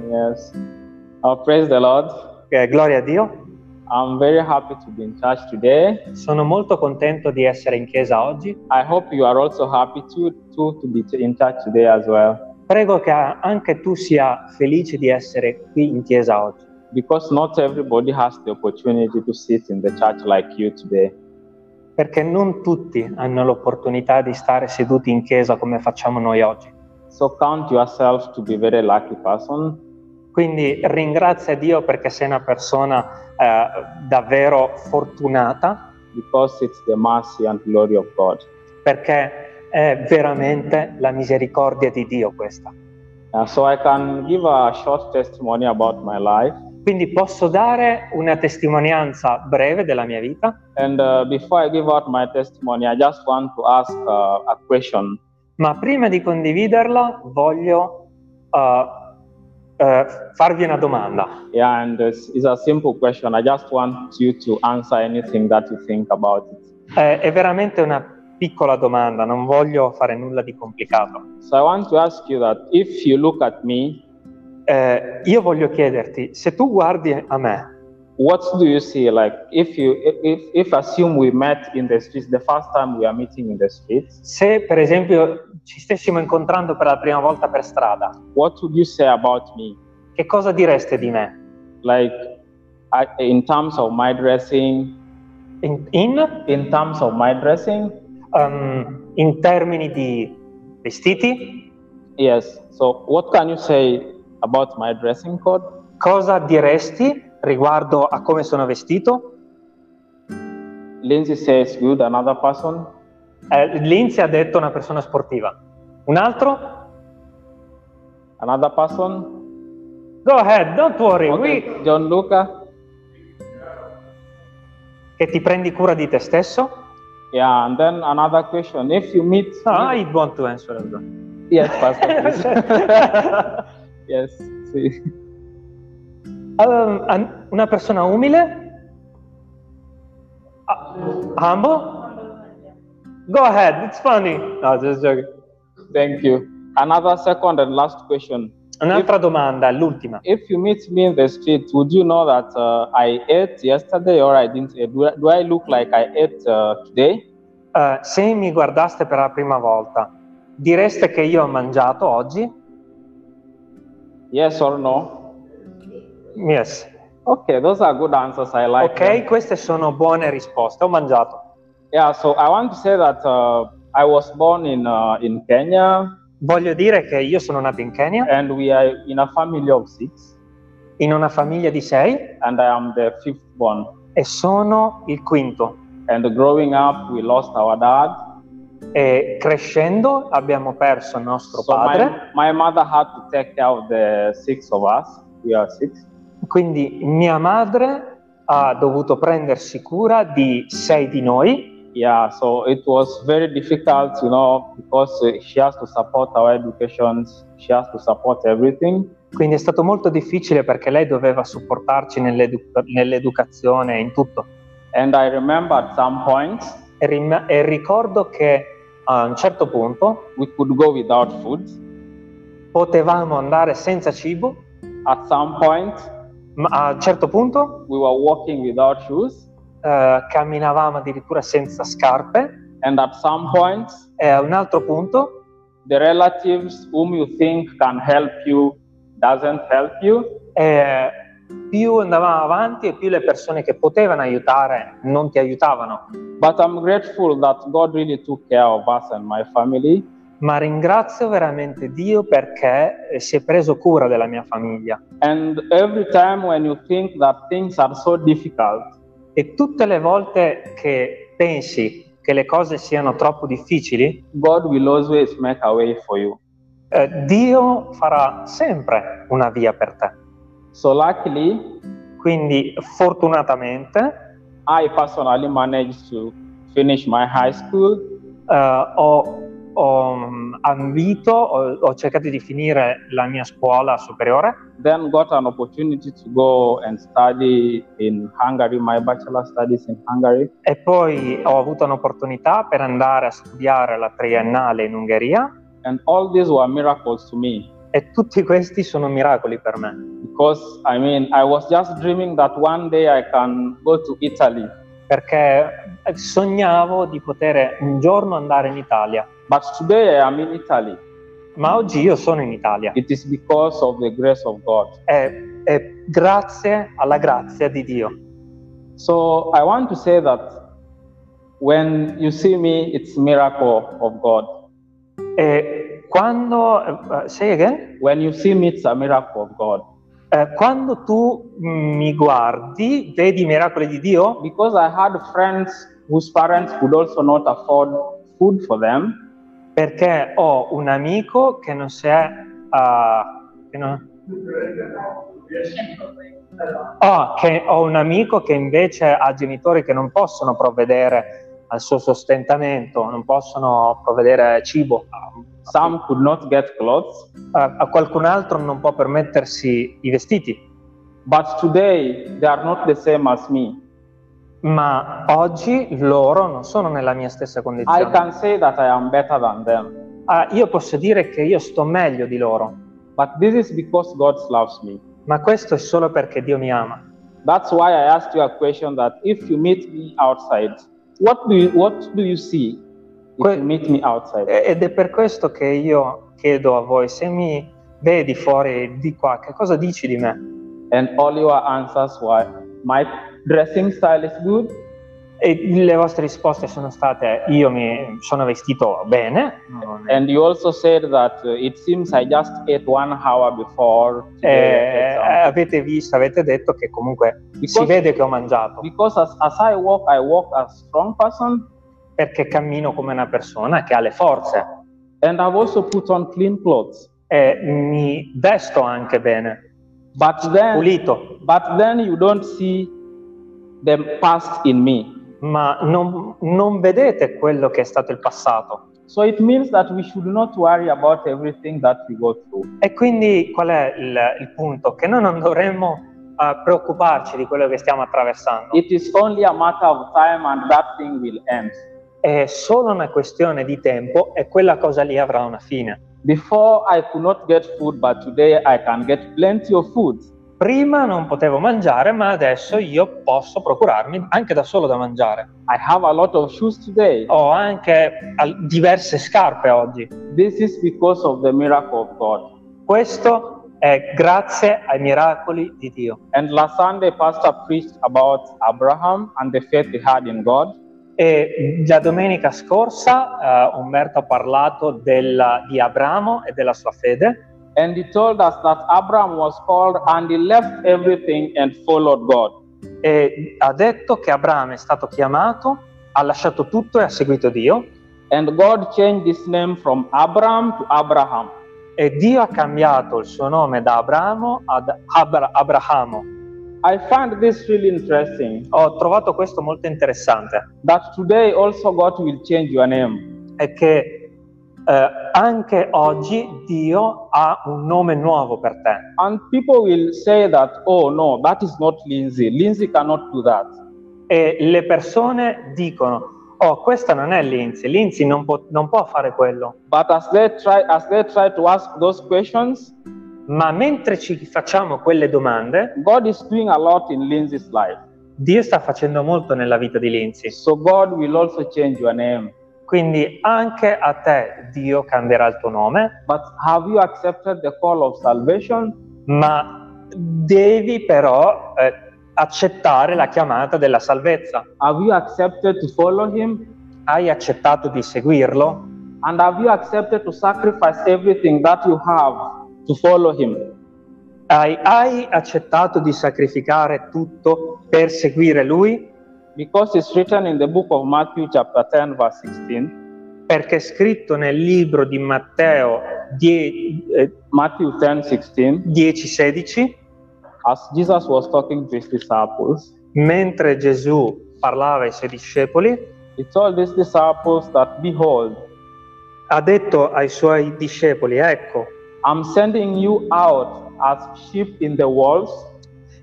Yes. Uh, praise the Lord. Eh, gloria a Dio. I'm very happy to be in church today. Sono molto contento di essere in chiesa oggi. I hope you are also happy to, to, to be in church today as well. Prego che anche tu sia felice di essere qui in chiesa oggi, Because not everybody has the opportunity to sit in the church like you today. perché non tutti hanno l'opportunità di stare seduti in chiesa come facciamo noi oggi. So count yourself to be a very lucky person. Quindi ringrazia Dio perché sei una persona eh, davvero fortunata, because it's the mercy and glory of God. perché è veramente la misericordia di Dio questa. Uh, so I can give a short testimony about my life. Quindi posso dare una testimonianza breve della mia vita, And uh, before I give out my testimony, I just want to ask uh, a question. ma prima di condividerla voglio eh, eh, farvi una domanda. Yeah, and it's, it's a simple question. I just want you to answer anything that you think about it. Eh, è veramente una piccola domanda, non voglio fare nulla di complicato. So I want to ask you that if you look at me, Eh, io voglio chiederti, se tu guardi a me, what do you see? Like if you if if assume we met in the streets the first time we are meeting in the streets, se per esempio ci stessimo incontrando per la prima volta per strada, what would you say about me? che cosa direste di me? Like I, in terms of my dressing, In, in, in terms of my dressing? um, in termini di vestiti, Yes. So what can you say about my dressing code? cosa diresti riguardo a come sono vestito? Lindsay says good, another person. Eh, Lindsay ha detto una persona sportiva. Un altro? Another person. Go ahead, don't worry, Okay, we- John Luca. che ti prendi cura di te stesso? Yeah, and then another question. If you meet No, I want to answer as well. Yes, Pastor. yes. See. Um, una persona umile? Ah, humble? Go ahead, it's funny. No, just joking. Thank you. Another second and last question. Un'altra domanda, l'ultima. If you meet me in the street, would you know that uh, I ate yesterday or I didn't eat? Do I, do I look like I ate uh, today? Eh, se mi guardaste per la prima volta, direste che io ho mangiato oggi? Yes or no? Yes. Okay, those are good answers. I like. Ok, them. queste sono buone risposte. Ho mangiato. Yeah. So I want to say that uh, I was born in uh, in Kenya, Voglio dire che io sono nato in Kenya, and we are in a family of six, in una famiglia di sei, and I am the fifth born. e sono il quinto. And growing up, we lost our dad. E crescendo abbiamo perso il nostro So padre, my, my mother had to take care of the six of us. We are six. quindi mia madre ha dovuto prendersi cura di sei di noi Yeah, so it was very difficult, you know, because uh, she has to support our educations, she has to support everything. Quindi è stato molto difficile perché lei doveva supportarci nell'edu- nell'educazione, in tutto. And I remember at some point E, rim- e ricordo che a un certo punto we could go without food. potevamo andare senza cibo, At some point ma a un certo punto we were walking without shoes. Eh, camminavamo addirittura senza scarpe And at some point, e a un altro punto the relatives whom you think can help you doesn't help you. eh, più andavamo avanti e più le persone che potevano aiutare non ti aiutavano. But I'm grateful that God really took care of us and my family. Ma ringrazio veramente Dio perché eh, si è preso cura della mia famiglia. And every time when you think that things are so difficult, E tutte le volte che pensi che le cose siano troppo difficili, God will always make a way for you. eh, Dio farà sempre una via per te. So luckily, Quindi fortunatamente I personally managed to finish my high school eh, ho, ho mm, ambito, ho, ho cercato di finire la mia scuola superiore, then got an opportunity to go and study in Hungary, my bachelor studies in Hungary. e poi ho avuto un'opportunità per andare a studiare la triennale in Ungheria And all these were miracles to me E tutti questi sono miracoli per me. because I mean, I was just dreaming that one day I can go to Italy. Perché sognavo di poter un giorno andare in Italia. But today I am in Italy. Ma oggi io sono in Italia. It is because of the grace of God. È, è grazie alla grazia di Dio. So I want to say that when you see me, it's miracle of God. E quando, eh, say again? When you see me, it's a miracle of God. Eh, quando tu mi guardi, vedi i miracoli di Dio? Because I had friends whose parents could also not afford food for them. Perché ho un amico che non si è... ah, che non- Ah, che ho un amico che invece ha genitori che non possono provvedere al suo sostentamento, non possono provvedere cibo. Some could not get clothes. A, a qualcun altro non può permettersi i vestiti. But today, they are not the same as me. Ma oggi loro non sono nella mia stessa I condizione. can say that I am better than them. Ah, io posso dire che io sto meglio di loro, But this is because God loves me. ma questo è solo perché Dio mi ama. That's why I asked you a question that if you meet me outside, what do you, what do you see if Que- you meet me outside? Ed è per questo che io chiedo a voi, se mi vedi fuori di qua, che cosa dici di me? And all your answers were, my dressing style is good, E le vostre risposte sono state, io mi sono vestito bene, and you also said that it seems I just ate one hour before. e, today, example. avete visto, avete detto che comunque si Because- vede che ho mangiato, Because as, as I walk, I walk a strong person, perché cammino come una persona che ha le forze and I've also put on clean clothes. e mi vesto anche bene, But then, pulito, but then you don't see the past in me. ma non, non vedete quello che è stato il passato. So it means that we should not worry about everything that we go through. E quindi qual è il, il punto? Che noi non dovremmo eh, preoccuparci di quello che stiamo attraversando. It is only a matter of time and that thing will end. È solo una questione di tempo e quella cosa lì avrà una fine. Before I could not get food, but today I can get plenty of food. Prima non potevo mangiare, ma adesso io posso procurarmi anche da solo da mangiare. I have a lot of shoes today. Ho anche diverse scarpe oggi. This is because of the miracle of God. Questo è grazie ai miracoli di Dio. And last Sunday, Pastor preached about Abraham and the faith he had in God. E la domenica scorsa eh, Umberto ha parlato della- di Abramo e della sua fede And he told us that Abraham was called and he left everything and followed God. e ha detto che Abramo è stato chiamato, ha lasciato tutto e ha seguito Dio And God changed his name from Abraham to Abraham. e Dio ha cambiato il suo nome da Abramo ad Abra- Abrahamo. I find this really interesting Ho trovato questo molto interessante, that today also God will change your name. è che eh, anche oggi Dio ha un nome nuovo per te. And people will say that, oh no, that is not Lindsay. Lindsay cannot do that. E le persone dicono, oh questa non è Lindsay, Lindsay non può, non può fare quello. But as they try, as they try to ask those questions, Ma mentre ci facciamo quelle domande, God is doing a lot in Lindsay's life. Dio sta facendo molto nella vita di Lindsay. So God will also change your name. Quindi anche a te Dio cambierà il tuo nome, But have you accepted the call of salvation? ma devi però eh, accettare la chiamata della salvezza. Have you accepted to follow Him? Hai accettato di seguirlo? And have you accepted to sacrifice everything that you have to follow Him? Hai, hai accettato di sacrificare tutto per seguire Lui? Because it's written in the book of Matthew, chapter 10, verse 16. Perché è scritto nel libro di Matteo 10, eh, Matthew 10, 16. 10-16, As Jesus was talking to his disciples, mentre Gesù parlava ai suoi discepoli, he told his disciples that, Behold, ha detto ai suoi discepoli, ecco, I'm sending you out as sheep in the wolves.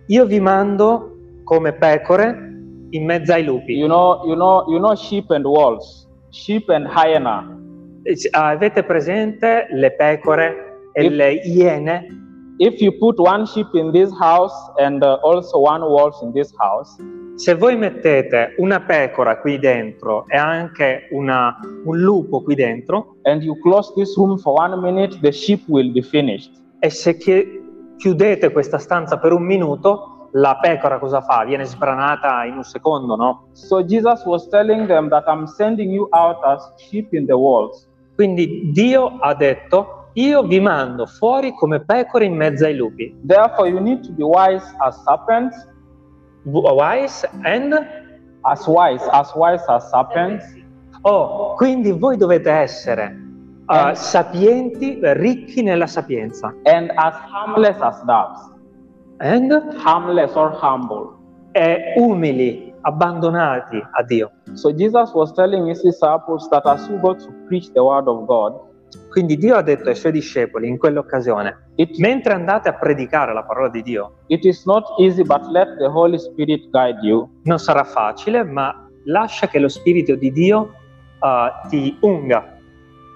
io vi mando come pecore in mezzo ai lupi. You know, you know, you know sheep and wolves, sheep and hyena. Eh, Avete presente le pecore e If- le iene, If you put one sheep in this house and uh, also one wolf in this house, se voi mettete una pecora qui dentro e anche una- un lupo qui dentro, and you close this room for one minute, the sheep will be finished. e se chi- chiudete questa stanza per un minuto, la pecora cosa fa? Viene sbranata in un secondo, no? So Jesus was telling them that I'm sending you out as sheep in the wolves. Quindi Dio ha detto, io vi mando fuori come pecore in mezzo ai lupi. Therefore, you need to be wise as serpents, Wise and... as wise, as wise as serpents, Oh, quindi voi dovete essere uh, sapienti, ricchi nella sapienza. and as harmless as doves. And? Harmless or humble. E umili, abbandonati a Dio. So Jesus was telling his disciples that as you go to preach the word of God, Quindi Dio ha detto ai suoi discepoli in quell'occasione, it, mentre andate a predicare la parola di Dio, it is not easy, but let the Holy Spirit guide you. non sarà facile, ma lascia che lo Spirito di Dio uh, ti unga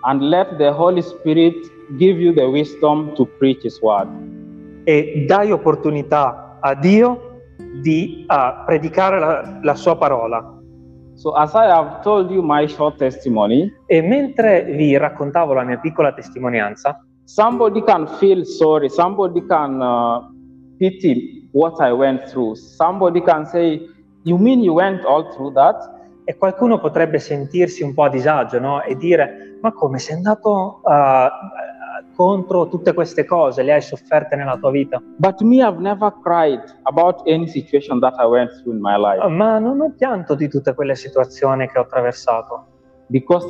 and let the Holy Spirit give you the wisdom to preach His word. E dai opportunità a Dio di uh, predicare la, la sua parola. So, as I have told you my short testimony, E mentre vi raccontavo la mia piccola testimonianza, somebody can feel sorry, somebody can uh, pity what I went through. Somebody can say, You mean you went all through that? e qualcuno potrebbe sentirsi un po' a disagio no? e dire ma come sei andato uh, contro tutte queste cose, le hai sofferte nella tua vita? Life Ma non ho pianto di tutte quelle situazioni che ho attraversato,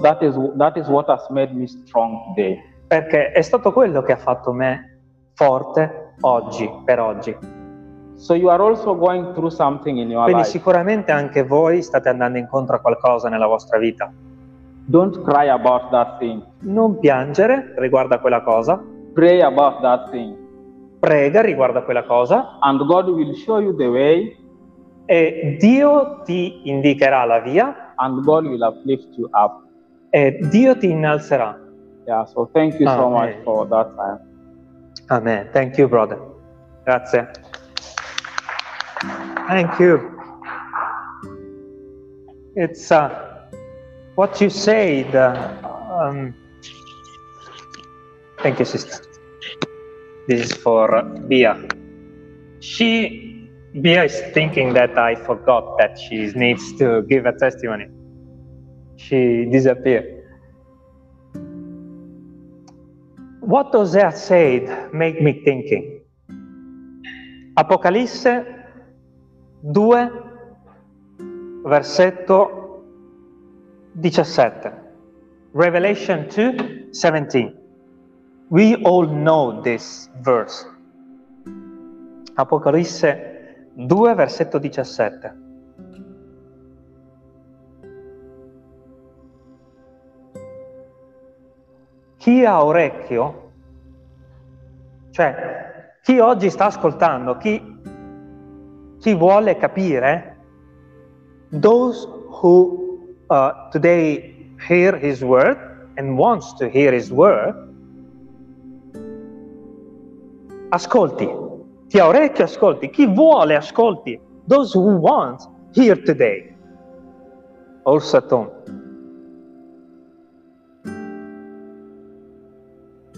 that is, that is what has made me strong today. perché è stato quello che ha fatto me forte oggi, per oggi. So, you are also going through something in your Quindi life. sicuramente anche voi state andando incontro a qualcosa nella vostra vita. Don't cry about that thing, Non piangere riguardo a quella cosa, pray about that thing, prega riguardo a quella cosa and God will show you the way e Dio ti indicherà la via and God will uplift you up. e Dio ti innalzerà. Yeah, so thank you so much Amen. for that time. Amen. Thank you, brother. Grazie. Thank you. It's uh, what you said. Uh, um, thank you, sister. This is for Bia. She, Bia is thinking that I forgot that she needs to give a testimony. She disappeared. What does Hosea said make me thinking. Apocalisse 2, versetto 17. Revelation 2, 17. We all know this verse. Apocalisse 2, versetto 17. Chi ha orecchio, cioè chi oggi sta ascoltando, chi, chi vuole capire, those who uh, today hear his word and wants to hear his word, ascolti. Chi ha orecchio ascolti, chi vuole ascolti. Those who want hear today. At home.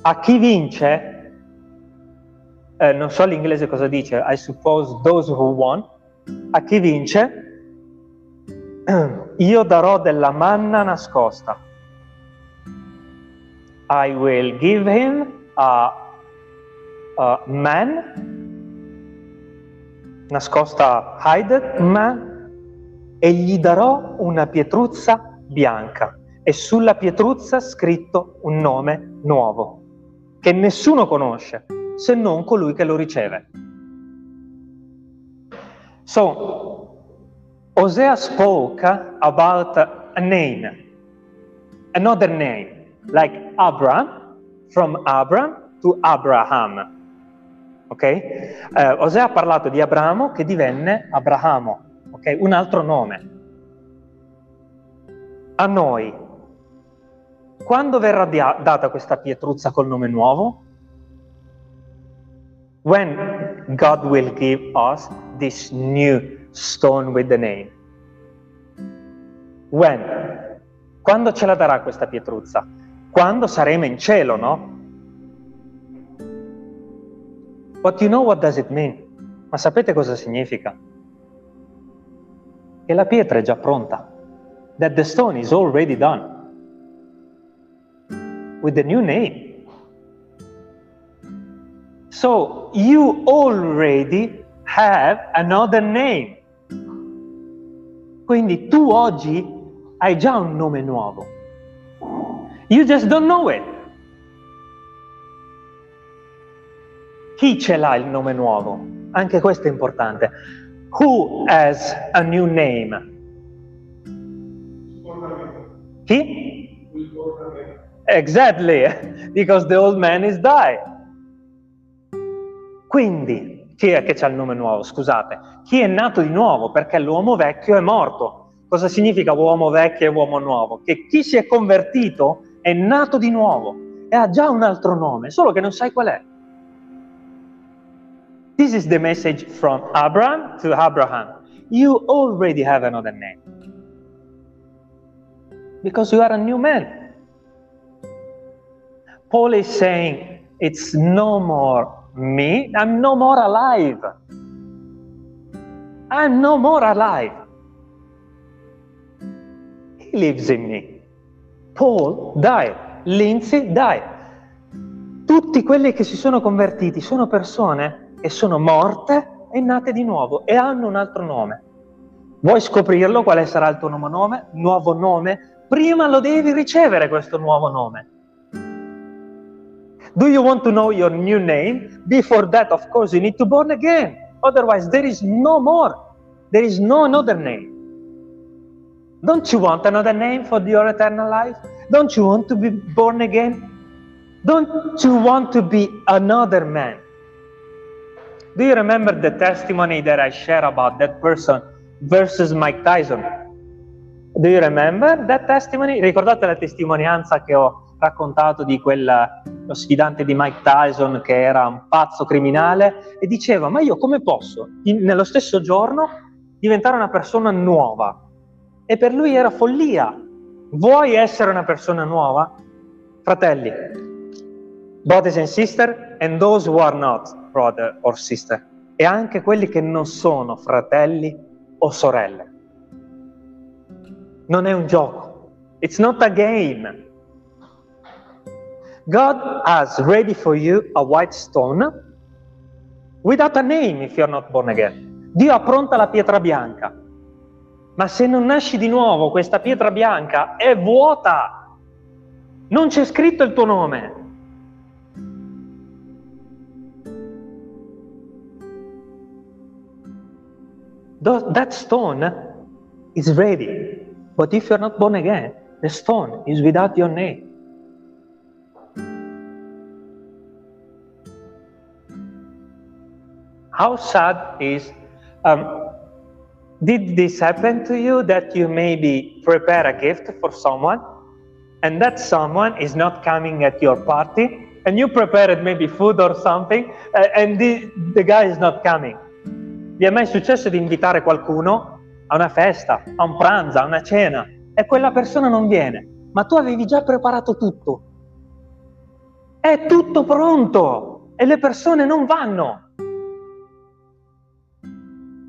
A chi vince, eh, non so l'inglese cosa dice, I suppose those who won, a chi vince, io darò della manna nascosta. I will give him a, a man, nascosta hidden man, e gli darò una pietruzza bianca e sulla pietruzza scritto un nome nuovo che nessuno conosce se non colui che lo riceve. So, Hosea spoke about a name, another name, like Abraham, from Abraham to Abraham. Ok? Eh, Osea ha parlato di Abramo che divenne Abrahamo, ok? Un altro nome. A noi, quando verrà dia- data questa pietruzza col nome nuovo? when God will give us this new stone with the name. When? Quando ce la darà questa pietruzza? Quando saremo in cielo, no? But you know what does it mean? Ma sapete cosa significa? Che la pietra è già pronta. That the stone is already done. With the new name. So you already have another name. Quindi tu oggi hai già un nome nuovo. You just don't know it. Chi ce l'ha il nome nuovo? Anche questo è importante. Who has a new name? Chi? Exactly, because the old man is died. Quindi, chi è che ha il nome nuovo? Scusate, chi è nato di nuovo? Perché l'uomo vecchio è morto. Cosa significa uomo vecchio e uomo nuovo? Che chi si è convertito è nato di nuovo e ha già un altro nome, solo che non sai qual è. This is the message from Abraham to Abraham. You already have another name. Because you are a new man. Paul is saying it's no more me, I'm no more alive. I'm no more alive. He lives in me. Paul died. Lindsay died. Tutti quelli che si sono convertiti sono persone che sono morte e nate di nuovo e hanno un altro nome. Vuoi scoprirlo quale sarà il tuo nuovo nome? Nuovo nome? Prima lo devi ricevere questo nuovo nome. Do you want to know your new name? Before that, of course, you need to born again. Otherwise, there is no more. There is no another name. Don't you want another name for your eternal life? Don't you want to be born again? Don't you want to be another man? Do you remember the testimony that I shared about that person versus Mike Tyson? Do you remember that testimony? Ricordate la testimonianza che ho raccontato di quel lo sfidante di Mike Tyson che era un pazzo criminale e diceva ma io come posso in, nello stesso giorno diventare una persona nuova? E per lui era follia. Vuoi essere una persona nuova? Fratelli, brothers and sister, and those who are not brother or sister, e anche quelli che non sono fratelli o sorelle. Non è un gioco. It's not a game. God has ready for you a white stone without a name if you're not born again. Dio ha pronta la pietra bianca. Ma se non nasci di nuovo, questa pietra bianca è vuota. Non c'è scritto il tuo nome. That stone is ready. But if you're not born again, the stone is without your name. How sad is, um, did this happen to you that you maybe prepare a gift for someone and that someone is not coming at your party and you prepared maybe food or something uh, and the, the guy is not coming? Vi è mai successo di invitare qualcuno a una festa, a un pranzo, a una cena e quella persona non viene, ma tu avevi già preparato tutto? È tutto pronto e le persone non vanno.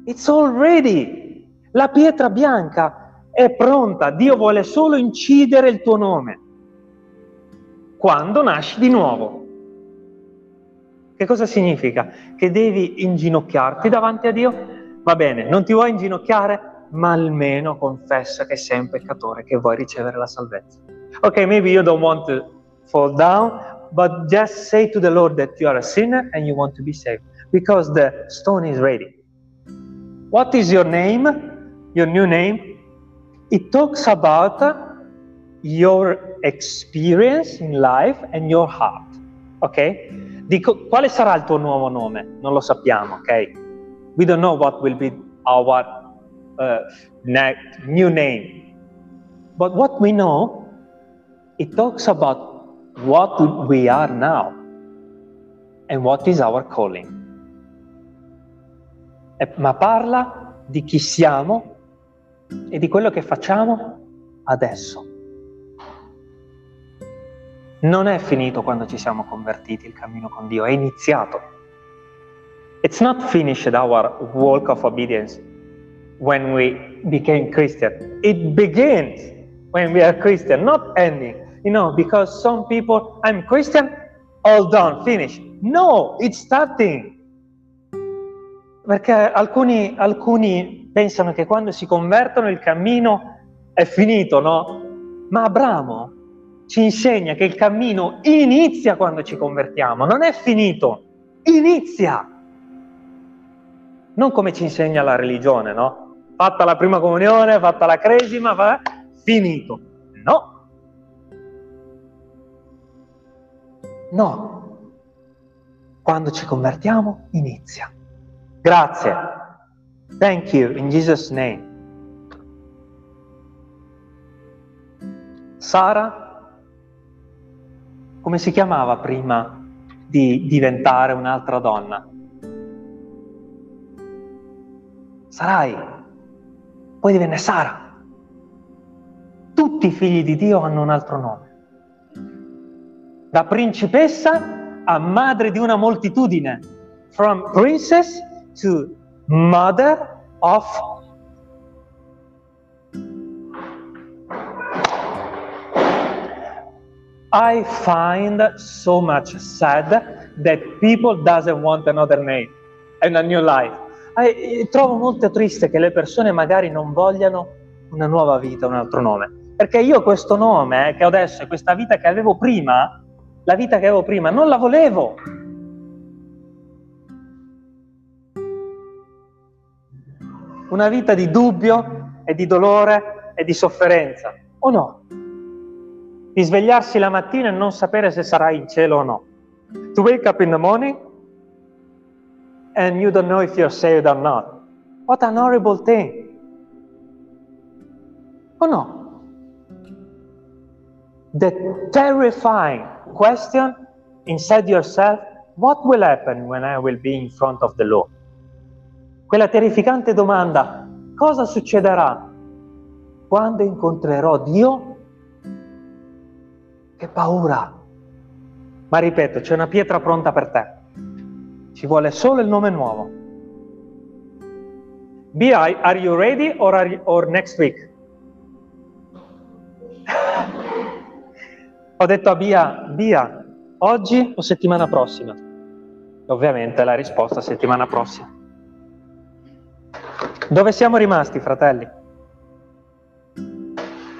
It's all ready. La pietra bianca è pronta. Dio vuole solo incidere il tuo nome. Quando nasci di nuovo. Che cosa significa? Che devi inginocchiarti davanti a Dio? Va bene, non ti vuoi inginocchiare? Ma almeno confessa che sei un peccatore, che vuoi ricevere la salvezza. Ok, maybe you don't want to fall down, but just say to the Lord that you are a sinner and you want to be saved. Because the stone is ready. What is your name? Your new name? It talks about your experience in life and your heart. Ok? Dico, quale sarà il tuo nuovo nome? Non lo sappiamo, ok? We don't know what will be our uh, new name. But what we know, it talks about what we are now and what is our calling. Ma parla di chi siamo e di quello che facciamo adesso. Non è finito quando ci siamo convertiti il cammino con Dio, è iniziato. It's not finished our walk of obedience when we became Christian. It begins when we are Christian, not ending. You know, because some people, I'm Christian, all done, finish. No, it's starting. Perché alcuni, alcuni pensano che quando si convertono il cammino è finito, no? Ma Abramo ci insegna che il cammino inizia quando ci convertiamo, non è finito, inizia. Non come ci insegna la religione, no? Fatta la prima comunione, fatta la cresima, va... finito. No. No. Quando ci convertiamo, inizia. Grazie. Thank you in Jesus' name. Sara come si chiamava prima di diventare un'altra donna? Sarai, poi divenne Sara. Tutti i figli di Dio hanno un altro nome. Da principessa a madre di una moltitudine. From princess to mother of I find so much sad that people doesn't want another name and a new life. I, trovo molto triste che le persone magari non vogliano una nuova vita, un altro nome. Perché io questo nome che ho adesso e questa vita che avevo prima, la vita che avevo prima, non la volevo. Una vita di dubbio e di dolore e di sofferenza, o no? di svegliarsi la mattina e non sapere se sarai in cielo o no. To wake up in the morning and you don't know if you're saved or not. What an horrible thing. O no? The terrifying question inside yourself, what will happen when I will be in front of the Lord? Quella terrificante domanda, cosa succederà quando incontrerò Dio che paura! Ma ripeto, c'è una pietra pronta per te. Ci vuole solo il nome nuovo. BI, are you ready or, you, or next week? Ho detto a Bia, Bia, oggi o settimana prossima? Ovviamente la risposta settimana prossima. Dove siamo rimasti, fratelli?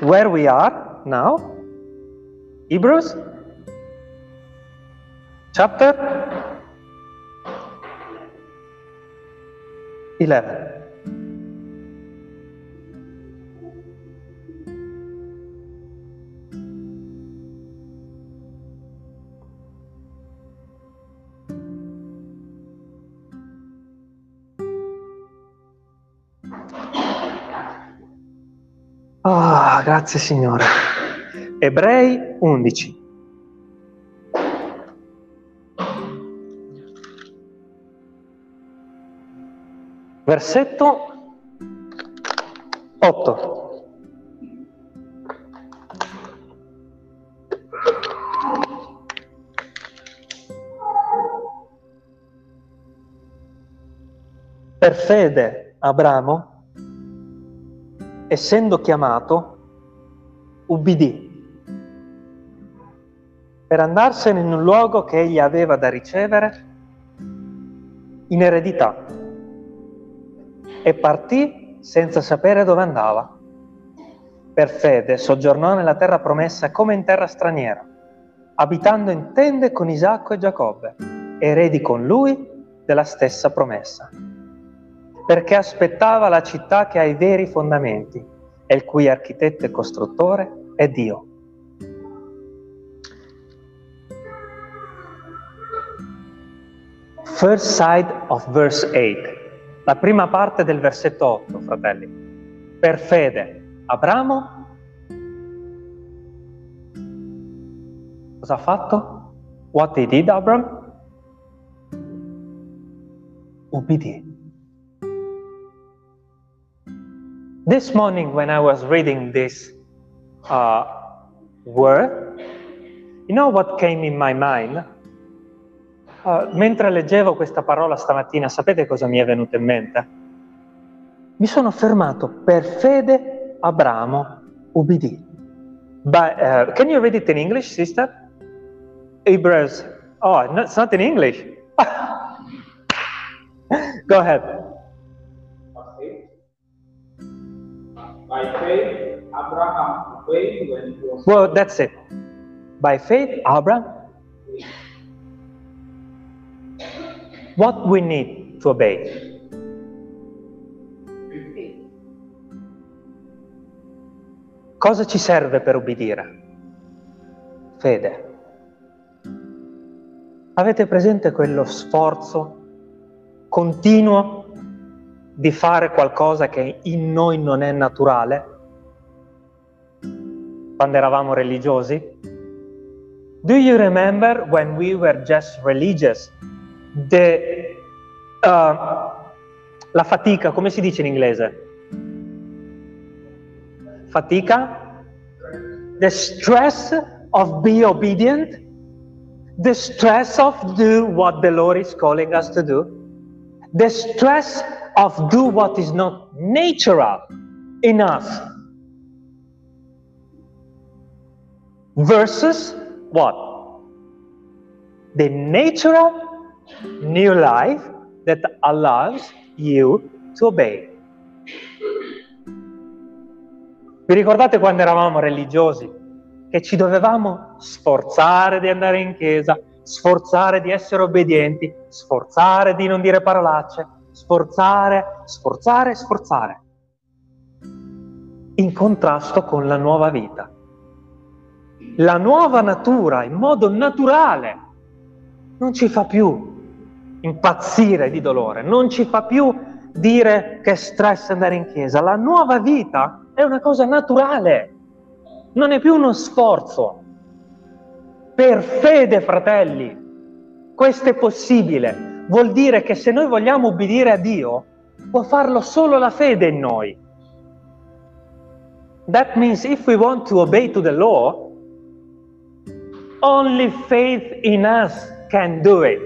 Where we are now? Hebrews chapter 11. Grazie Signore. Ebrei 11. Versetto 8. Per fede Abramo, essendo chiamato, ubbidì per andarsene in un luogo che egli aveva da ricevere in eredità. E partì senza sapere dove andava. Per fede soggiornò nella terra promessa come in terra straniera, abitando in tende con Isacco e Giacobbe, eredi con lui della stessa promessa, perché aspettava la città che ha i veri fondamenti e il cui architetto e costruttore è Dio. First side of verse 8, la prima parte del versetto 8, fratelli. Per fede, Abramo cosa ha fatto? What he did, Abram? Ubbidì. This morning, when I was reading this uh, word, you know what came in my mind? Uh, mentre leggevo questa parola stamattina, sapete cosa mi è venuto in mente? Mi sono fermato per fede Abramo ubbidì. But, uh, can you read it in English, sister? Hebrews. Oh, no, it's not in English. Go ahead. By faith, Abraham obeyed when he was. Well, that's it. By faith, Abraham. What we need to obey? Cosa ci serve per obbedire? Fede. Avete presente quello sforzo continuo di fare qualcosa che in noi non è naturale? Quando eravamo religiosi? Do you remember when we were just religious? The, uh, la fatica, come si dice in inglese? Fatica? The stress of be obedient? The stress of do what the Lord is calling us to do? The stress of do what is not natural in us versus what? The natural new life that allows you to obey. Vi ricordate quando eravamo religiosi? Che ci dovevamo sforzare di andare in chiesa, sforzare di essere obbedienti, sforzare di non dire parolacce, sforzare, sforzare, sforzare. In contrasto con la nuova vita. La nuova natura, in modo naturale, non ci fa più impazzire di dolore, non ci fa più dire che stress andare in chiesa. La nuova vita è una cosa naturale, non è più uno sforzo. Per fede, fratelli, questo è possibile vuol dire che se noi vogliamo ubbidire a Dio, può farlo solo la fede in noi. That means if we want to obey to the law, only faith in us can do it.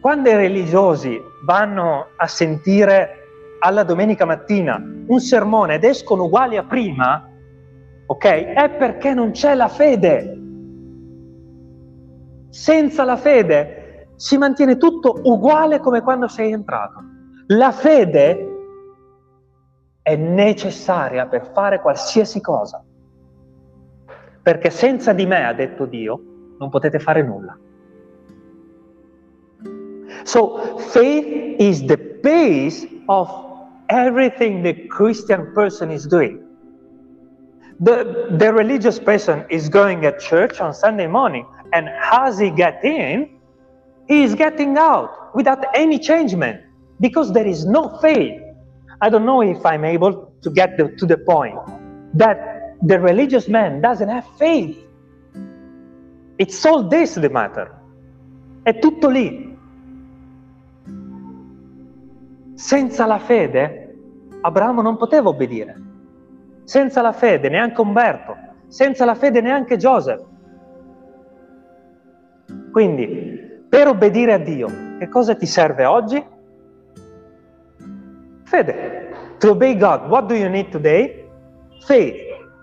Quando i religiosi vanno a sentire alla domenica mattina un sermone ed escono uguali a prima, ok? È perché non c'è la fede. Senza la fede si mantiene tutto uguale come quando sei entrato. La fede è necessaria per fare qualsiasi cosa. Perché senza di me, ha detto Dio, non potete fare nulla. So faith is the base of everything the Christian person is doing. The, the religious person is going at church on Sunday morning, and as he get in, he is getting out without any changement because there is no faith. I don't know if I'm able to get the, to the point that the religious man doesn't have faith. It's all this the matter. È tutto lì. Senza la fede, Abramo non poteva obbedire. Senza la fede, neanche Umberto. Senza la fede, neanche Giuseppe. Quindi per obbedire a Dio, che cosa ti serve oggi? Fede. To obey God, what do you need today? Faith.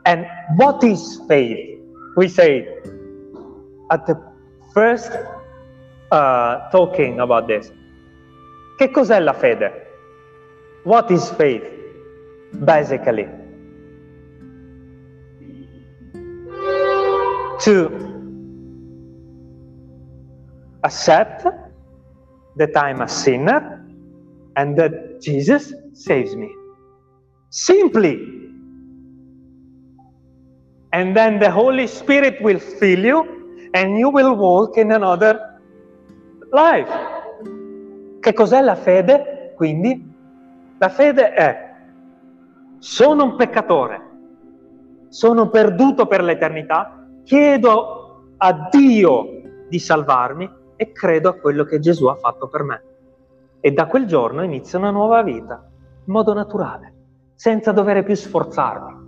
And what is faith? We say at the first uh, talking about this. Che cos'è la fede? What is faith? Basically. To accept that I'm a sinner and that Jesus saves me. Simply. And then the Holy Spirit will fill you and you will walk in another life. Che cos'è la fede? Quindi la fede è sono un peccatore, sono perduto per l'eternità, chiedo a Dio di salvarmi e credo a quello che Gesù ha fatto per me. E da quel giorno inizia una nuova vita, in modo naturale, senza dover più sforzarmi.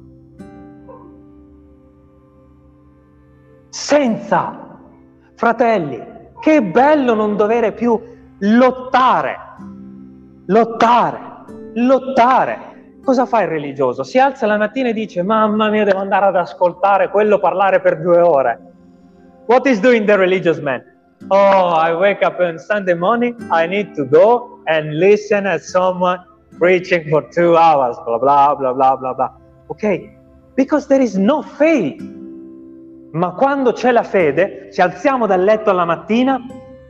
Senza, fratelli, che bello non dover più lottare, lottare, lottare. Cosa fa il religioso? Si alza la mattina e dice, mamma mia, devo andare ad ascoltare quello parlare per due ore. What is doing the religious man? Oh, I wake up on Sunday morning, I need to go and listen at someone preaching for two hours, blah, blah, blah, blah, blah, blah. Ok? Because there is no faith. Ma quando c'è la fede, ci alziamo dal letto alla mattina,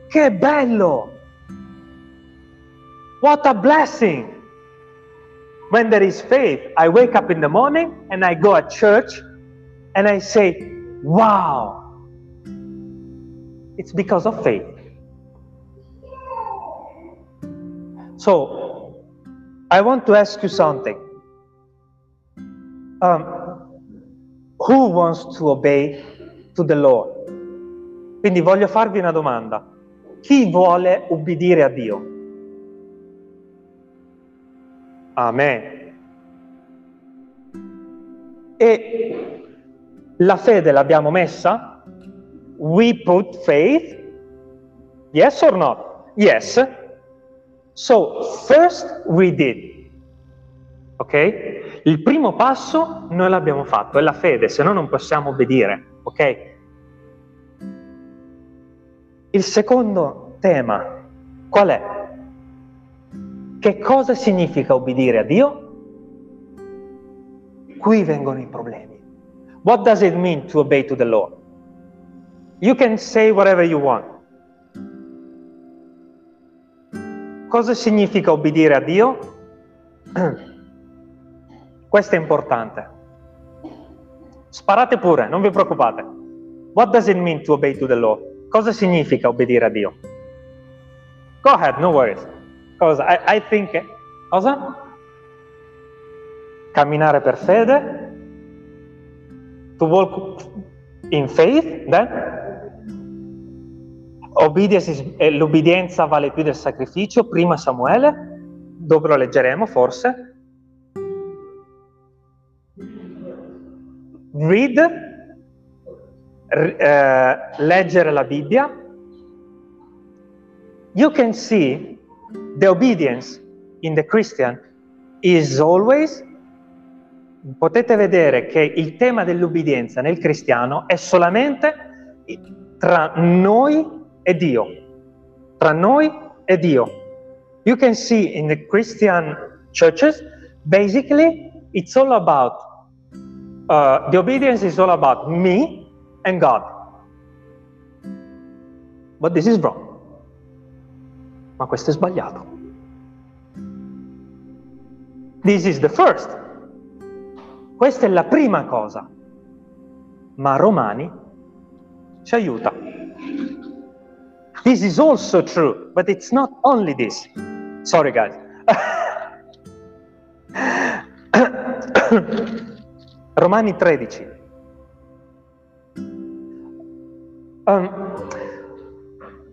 che bello! What a blessing! When there is faith, I wake up in the morning and I go at church and I say, wow! It's because of faith. So, I want to ask you something. Um, who wants to obey to the Lord? Quindi voglio farvi una domanda. Chi vuole ubbidire a Dio? Amen. E la fede l'abbiamo messa? We put faith? Yes or not? Yes. So, first we did. Ok? Il primo passo noi l'abbiamo fatto, è la fede, se no non possiamo obbedire. Ok? Il secondo tema qual è? Che cosa significa obbedire a Dio? Qui vengono i problemi. What does it mean to obey to the Lord? You can say whatever you want. Cosa significa obbedire a Dio? Questo è importante. Sparate pure, non vi preoccupate. What does it mean to obey to the Lord? Cosa significa obbedire a Dio? Go ahead, no worries. Cosa? I, I think... Cosa? Camminare per fede. To walk in faith, then? Is, eh, l'obbedienza vale più del sacrificio, prima Samuele, dove lo leggeremo forse. Read, eh, leggere la Bibbia. You can see the obedience in the Christian is always, potete vedere che il tema dell'obbedienza nel cristiano è solamente tra noi e Dio. Tra noi e Dio. You can see in the Christian churches, basically, it's all about, uh, the obedience is all about me and God. But this is wrong. Ma questo è sbagliato. This is the first. Questa è la prima cosa. Ma Romani ci aiuta. This is also true, but it's not only this. Sorry, guys. Romani 13. Um,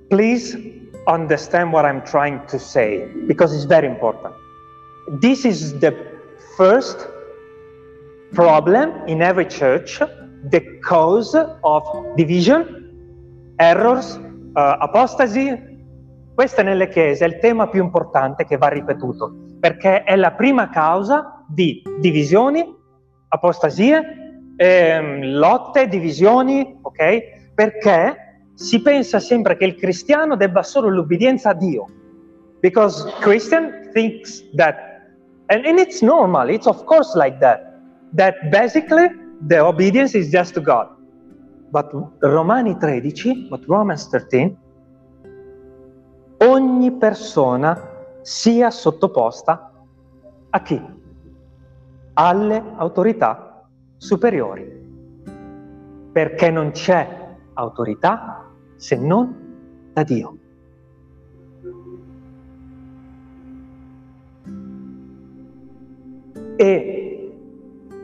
please understand what I'm trying to say because it's very important. This is the first problem in every church, the cause of division, errors, apostasi, questo nelle chiese è il tema più importante che va ripetuto, perché è la prima causa di divisioni, apostasie, ehm, lotte, divisioni, ok? Perché si pensa sempre che il cristiano debba solo l'obbedienza a Dio. Because Christian thinks that, and, and it's normal, it's of course like that, that basically the obedience is just to God. But Romani 13, but Romans 13, ogni persona sia sottoposta a chi? Alle autorità superiori. Perché non c'è autorità se non da Dio. E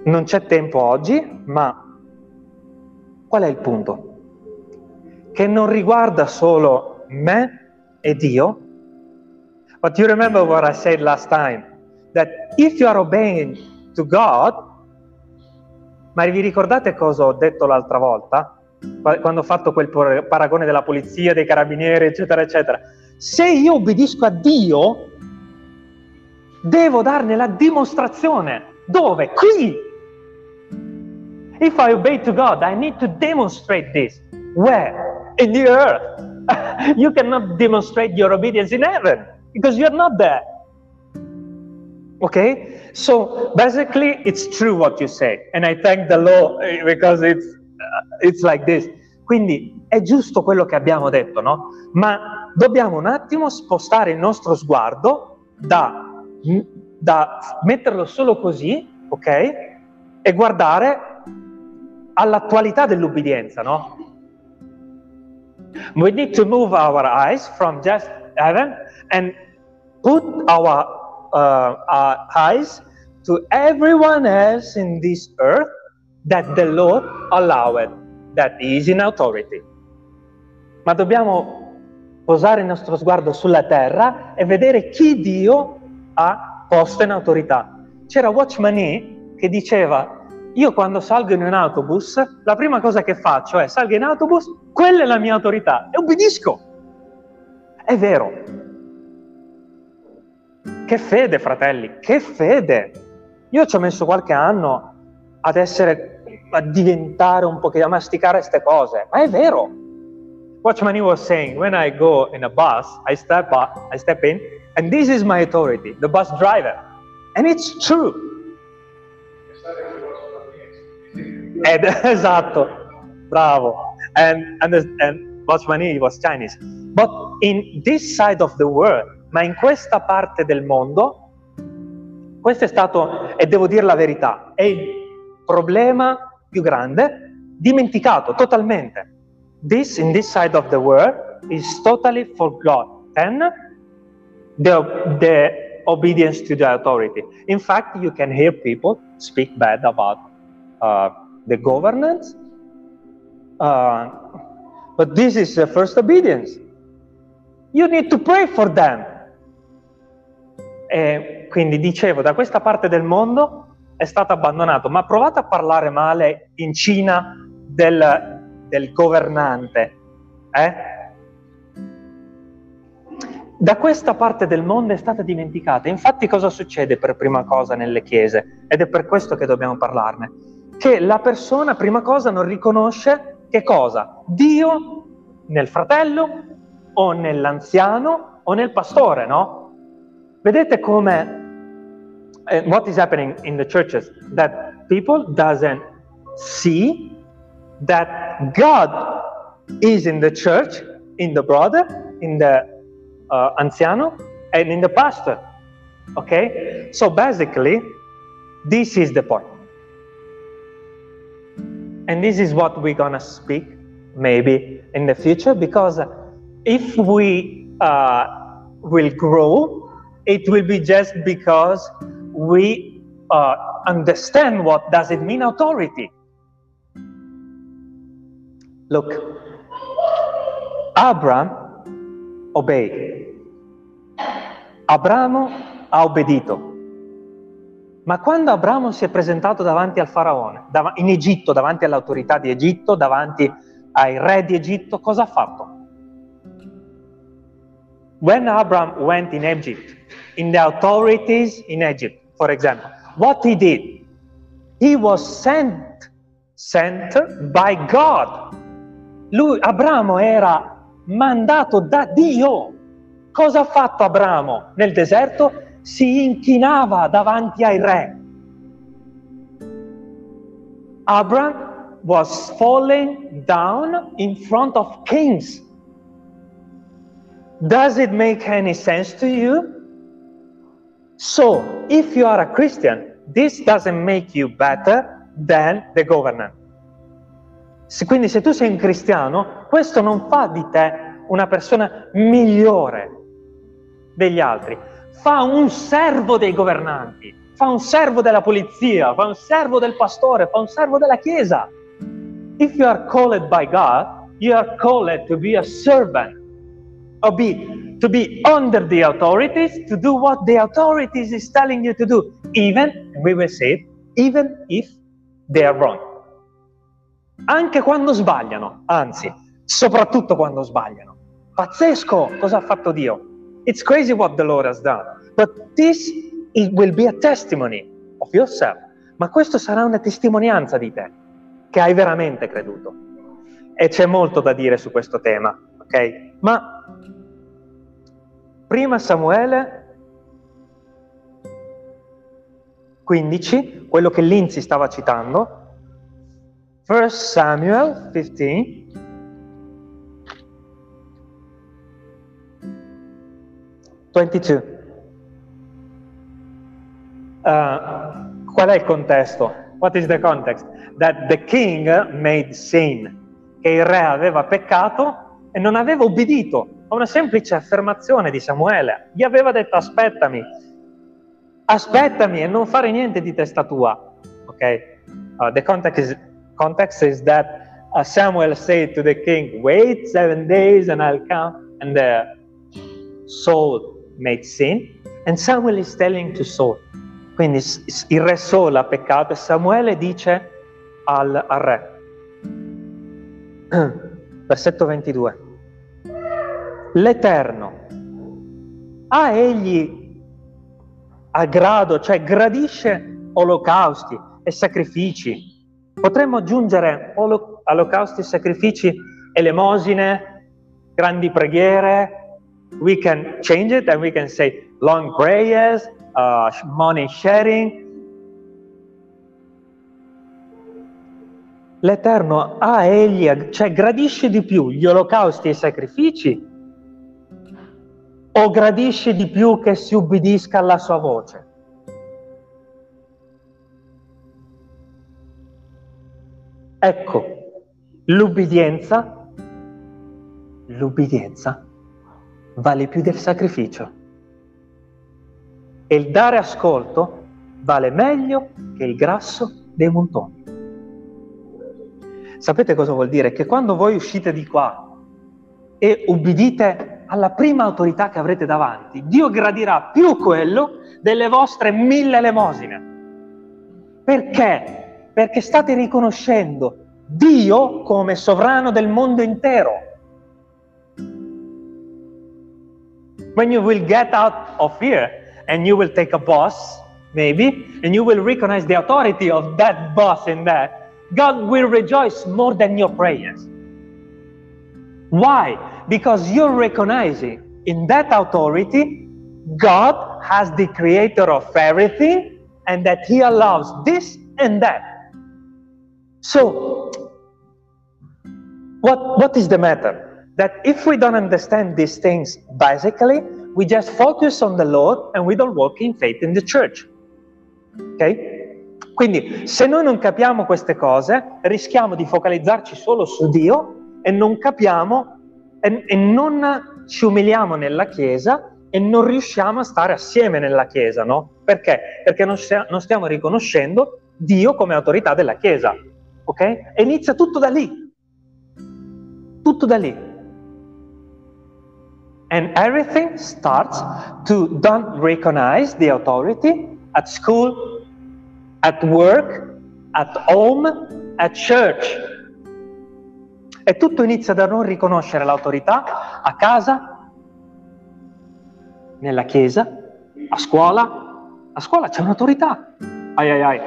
non c'è tempo oggi, ma Qual è il punto? Che non riguarda solo me e Dio, but you remember what I said last time, that if you are obeying to God, ma vi ricordate cosa ho detto l'altra volta? Quando ho fatto quel paragone della polizia, dei carabinieri, eccetera, eccetera. Se io obbedisco a Dio, devo darne la dimostrazione. Dove? Qui! If I obey to God, I need to demonstrate this. Where? In the earth. you cannot demonstrate your obedience in heaven because you're not there. Okay? So basically, it's true what you say. And I thank the law eh, because it's, uh, it's like this. Quindi è giusto quello che abbiamo detto, no? Ma dobbiamo un attimo spostare il nostro sguardo da, da metterlo solo così, ok? E guardare all'attualità dell'ubbidienza, no? We need to move our eyes from just heaven and put our, uh, our eyes to everyone else in this earth that the Lord allowed, that is in authority. Ma dobbiamo posare il nostro sguardo sulla terra e vedere chi Dio ha posto in autorità. C'era Watchman E che diceva io quando salgo in un autobus, la prima cosa che faccio è salgo in autobus, quella è la mia autorità e obbedisco. È vero. Che fede, fratelli, che fede. Io ci ho messo qualche anno ad essere, a diventare un po' a masticare queste cose, ma è vero. Watchman was saying, when I go in a bus, I step up, I step in, and this is my authority, the bus driver. And it's true. Ed, esatto, bravo. And, and, and Botswani was Chinese. But in this side of the world, ma in questa parte del mondo, questo è stato, e devo dire la verità, è il problema più grande, dimenticato totalmente. This, in this side of the world, is totally forgotten the, the obedience to the authority. In fact, you can hear people speak bad about uh, the governance. Uh, but this is the first obedience. You need to pray for them. E quindi dicevo, da questa parte del mondo è stato abbandonato, ma provate a parlare male in Cina del, del governante. Eh? Da questa parte del mondo è stata dimenticata. Infatti cosa succede per prima cosa nelle chiese? Ed è per questo che dobbiamo parlarne che la persona, prima cosa, non riconosce che cosa? Dio nel fratello o nell'anziano o nel pastore, no? Vedete come uh, what is happening in the churches that people doesn't see that God is in the church, in the brother, in the uh, anziano and in the pastor. Okay? So basically this is the point. And this is what we're to speak maybe in the future because if we uh, will grow, it will be just because we uh, understand what does it mean authority. Look, Abraham obeyed. Abramo ha obbedito. Ma quando Abramo si è presentato davanti al faraone, dav- in Egitto, davanti all'autorità di Egitto, davanti ai re di Egitto, cosa ha fatto? When Abraham went in Egypt, in the authorities in Egypt, for example, what he did? He was sent, sent by God. Lui, Abramo era mandato da Dio. Cosa ha fatto Abramo nel deserto? Si inchinava davanti ai re. Abraham was falling down in front of kings. Does it make any sense to you? So, if you are a Christian, this doesn't make you better than the governor. Se, quindi se tu sei un cristiano, questo non fa di te una persona migliore degli altri fa un servo dei governanti, fa un servo della polizia, fa un servo del pastore, fa un servo della chiesa. If you are called by God, you are called to be a servant, or be, to be under the authorities, to do what the authorities is telling you to do. Even, we will say it, even if they are wrong. Anche quando sbagliano, anzi, soprattutto quando sbagliano. Pazzesco cosa ha fatto Dio. It's crazy what the Lord has done. But this it will be a testimony of yourself. Ma questo sarà una testimonianza di te, che hai veramente creduto. E c'è molto da dire su questo tema, ok? Ma prima Samuele 15, quello che Lindsay stava citando, 1 Samuel 15, Twenty-two. Uh, qual è il contesto? What is the context? That the king made sin, che il re aveva peccato e non aveva obbedito a una semplice affermazione di Samuele. Gli aveva detto aspettami, aspettami e non fare niente di testa tua. Ok? Uh, the context is, context is that uh, Samuel said to the king, wait seven days and I'll come. And the Saul made sin. And Samuel is telling to Saul. Quindi il re Saul ha peccato e Samuele dice al, al re. Versetto 22. L'Eterno ha egli a grado, cioè gradisce olocausti e sacrifici. Potremmo aggiungere olo- olocausti e sacrifici, elemosine, grandi preghiere. We can change it and we can say long prayers, uh, money sharing. L'Eterno ha egli, cioè gradisce di più gli olocausti e i sacrifici o gradisce di più che si ubbidisca alla sua voce? Ecco, l'ubbidienza, l'ubbidienza vale più del sacrificio. E il dare ascolto vale meglio che il grasso dei montoni. Sapete cosa vuol dire? Che quando voi uscite di qua e ubbidite alla prima autorità che avrete davanti, Dio gradirà più quello delle vostre mille elemosine. Perché? Perché state riconoscendo Dio come sovrano del mondo intero. When you will get out of here and you will take a bus, maybe, and you will recognize the authority of that boss in that, God will rejoice more than your prayers. Why? Because you're recognizing in that authority, God has the creator of everything and that He allows this and that. So, what, what is the matter? That if we don't understand these things basically, we just focus on the Lord and we don't walk in faith in the church. Ok? Quindi se noi non capiamo queste cose, rischiamo di focalizzarci solo su Dio e non capiamo e, e non ci umiliamo nella Chiesa e non riusciamo a stare assieme nella Chiesa, no? Perché? Perché non, non stiamo riconoscendo Dio come autorità della Chiesa, ok? E inizia tutto da lì, tutto da lì. And everything starts to don't recognize the authority at school, at work, at home, at church. E tutto inizia da non riconoscere l'autorità a casa, nella chiesa, a scuola. A scuola c'è un'autorità. Ai ai ai.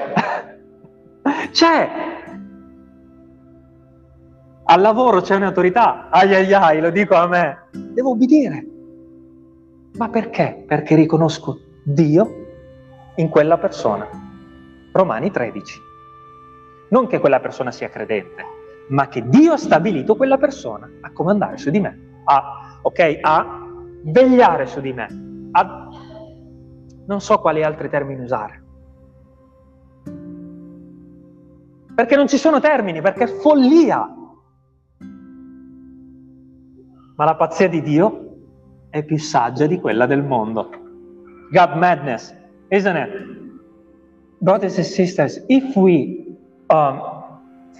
c'è. Al lavoro c'è un'autorità. Ai ai ai, lo dico a me. Devo obbedire. Ma perché? Perché riconosco Dio in quella persona. Romani 13. Non che quella persona sia credente, ma che Dio ha stabilito quella persona a comandare su di me, a, okay, a vegliare su di me, a non so quali altri termini usare. Perché non ci sono termini, perché è follia. Ma la pazzia di Dio è più saggia di quella del mondo. God madness, isn't it? Brothers and sisters, if we um,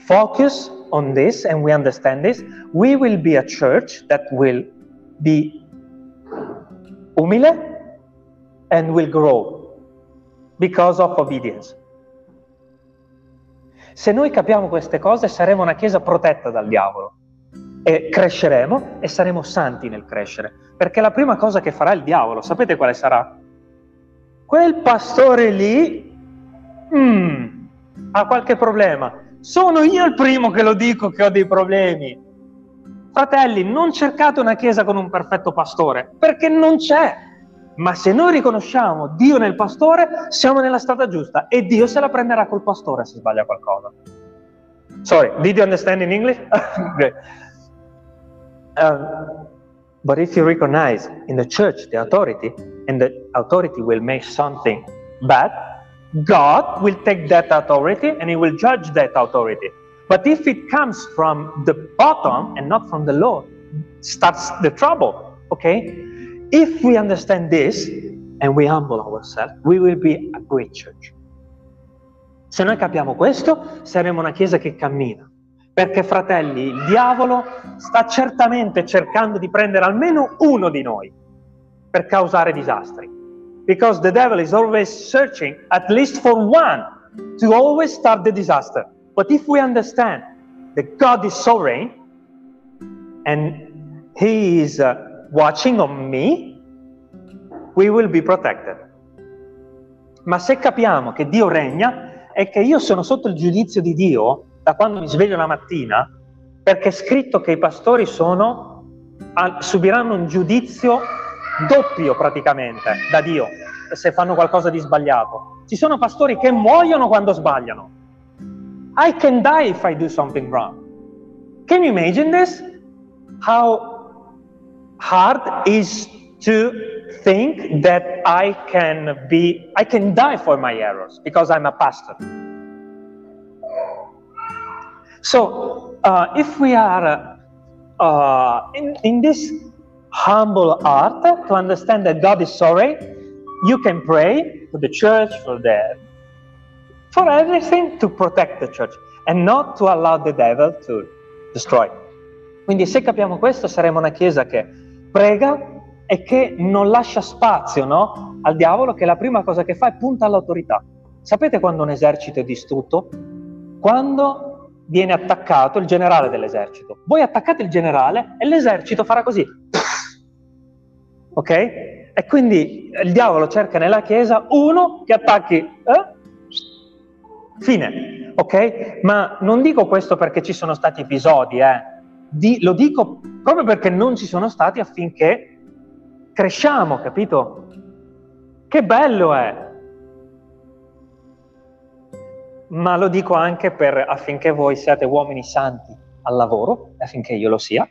focus on this and we understand this, we will be a church that will be umile and will grow because of obedience. Se noi capiamo queste cose saremo una chiesa protetta dal diavolo e cresceremo e saremo santi nel crescere. Perché la prima cosa che farà il diavolo, sapete quale sarà? Quel pastore lì mm, ha qualche problema. Sono io il primo che lo dico che ho dei problemi. Fratelli, non cercate una chiesa con un perfetto pastore, perché non c'è. Ma se noi riconosciamo Dio nel pastore, siamo nella strada giusta e Dio se la prenderà col pastore se sbaglia qualcosa. Sorry, did you understand in English? um, but if you recognize in the church the authority, and the authority will make something bad, God will take that authority and He will judge that authority. But if it comes from the bottom and not from the Lord, starts the trouble. Okay? If we understand this and we humble ourselves, we will be a great church. Se noi capiamo questo, saremo una chiesa che cammina. Perché, fratelli, il diavolo sta certamente cercando di prendere almeno uno di noi per causare disastri. Because the devil is always searching at least for one to always start the disaster. But if we understand that God is sovereign and He is uh, watching on me, we will be protected. Ma se capiamo che Dio regna e che io sono sotto il giudizio di Dio da quando mi sveglio la mattina, perché è scritto che i pastori sono, subiranno un giudizio doppio praticamente da Dio se fanno qualcosa di sbagliato. Ci sono pastori che muoiono quando sbagliano. I can die if I do something wrong. Can you imagine this? How hard is to think that I can be I can die for my errors because I'm a pastor. So, uh, if we are uh, in, in this humble art to understand that God is sorry, you can pray for the church, for the for everything to protect the church and not to allow the devil to destroy. Quindi se capiamo questo saremo una chiesa che prega e che non lascia spazio no, al diavolo che la prima cosa che fa è punta all'autorità. Sapete quando un esercito è distrutto? Quando viene attaccato il generale dell'esercito. Voi attaccate il generale e l'esercito farà così. Ok? E quindi il diavolo cerca nella Chiesa uno che attacchi. Eh? Fine, ok? Ma non dico questo perché ci sono stati episodi, eh. Di, lo dico proprio perché non ci sono stati affinché cresciamo, capito? Che bello è! Ma lo dico anche per, affinché voi siate uomini santi al lavoro, affinché io lo sia,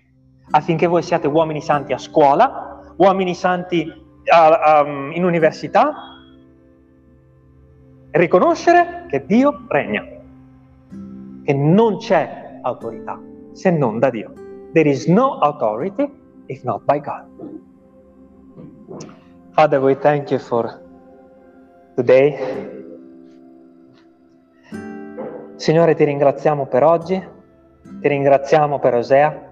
affinché voi siate uomini santi a scuola, uomini santi a, a, in università, riconoscere che Dio regna, che non c'è autorità se non da Dio. There is no authority if not by God. Father, we thank you for today. Signore, ti ringraziamo per oggi, ti ringraziamo per Osea,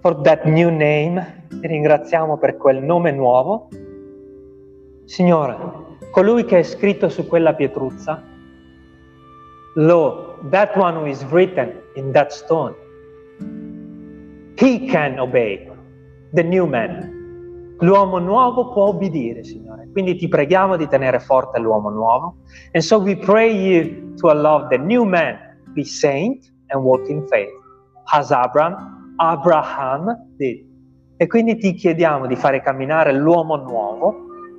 for that new name, ti ringraziamo per quel nome nuovo. Signore, colui che è scritto su quella pietruzza, lo, that one who is written in that stone, he can obey, the new man. L'uomo nuovo può obbedire, Signore. Quindi ti preghiamo di tenere forte l'uomo nuovo. And so we pray you to allow the new man be saint and walk in faith, as Abraham, Abraham did. E quindi ti chiediamo di fare camminare l'uomo nuovo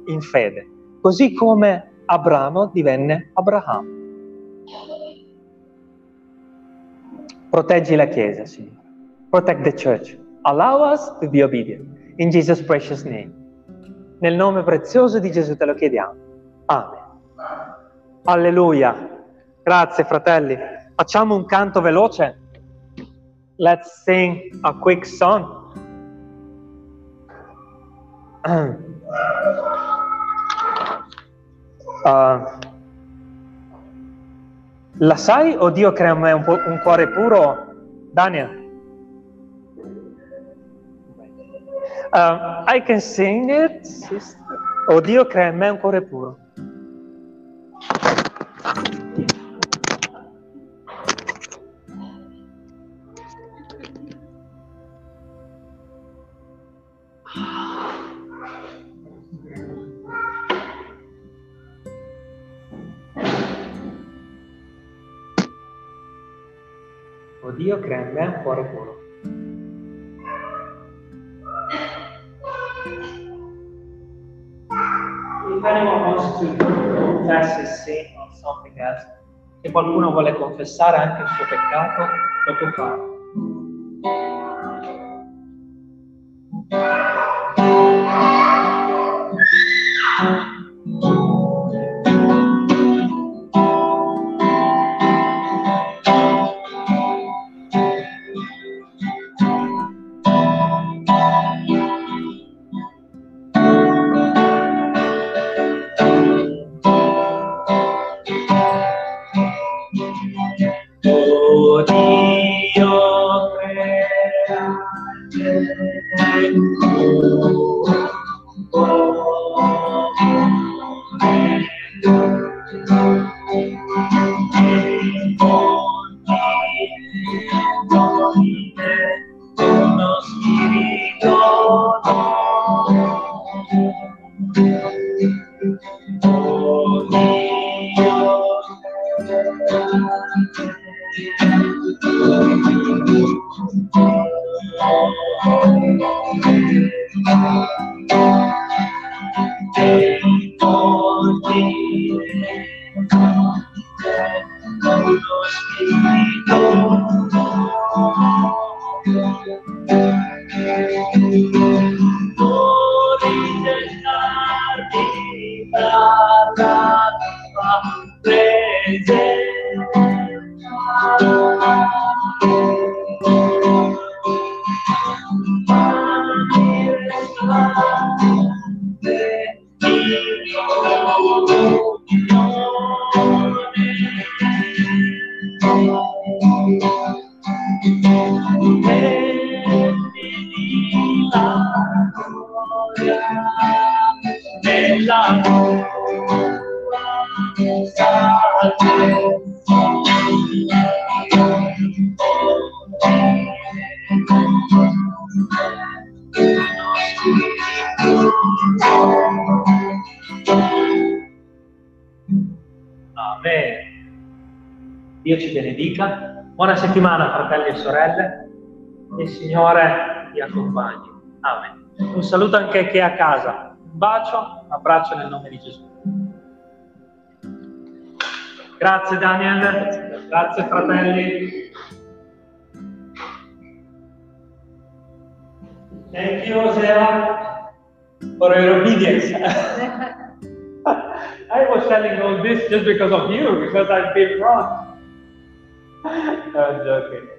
in fede così come Abramo divenne Abraham. Proteggi la Chiesa, Signore. Protect the church. Allow us to be obedient. In Jesus' precious name. Nel nome prezioso di Gesù te lo chiediamo. Amen. Alleluia. Grazie fratelli. Facciamo un canto veloce. Let's sing a quick song. Uh, la sai o Dio crea in me un, un cuore puro? Daniel? Um, I can sing it. Oddio crea in me un cuore puro. Oddio crea in me un cuore puro. Confess his sin or something else, se qualcuno vuole confessare anche il suo peccato, lo può fare. Nella Il Signore vi accompagni. Amen. Un saluto anche a chi è a casa. Un bacio, un abbraccio nel nome di Gesù. Grazie Daniel, grazie fratelli. Thank you, Osea, for your obedience. I was telling all this just because of you, because I've been wrong. I'm joking.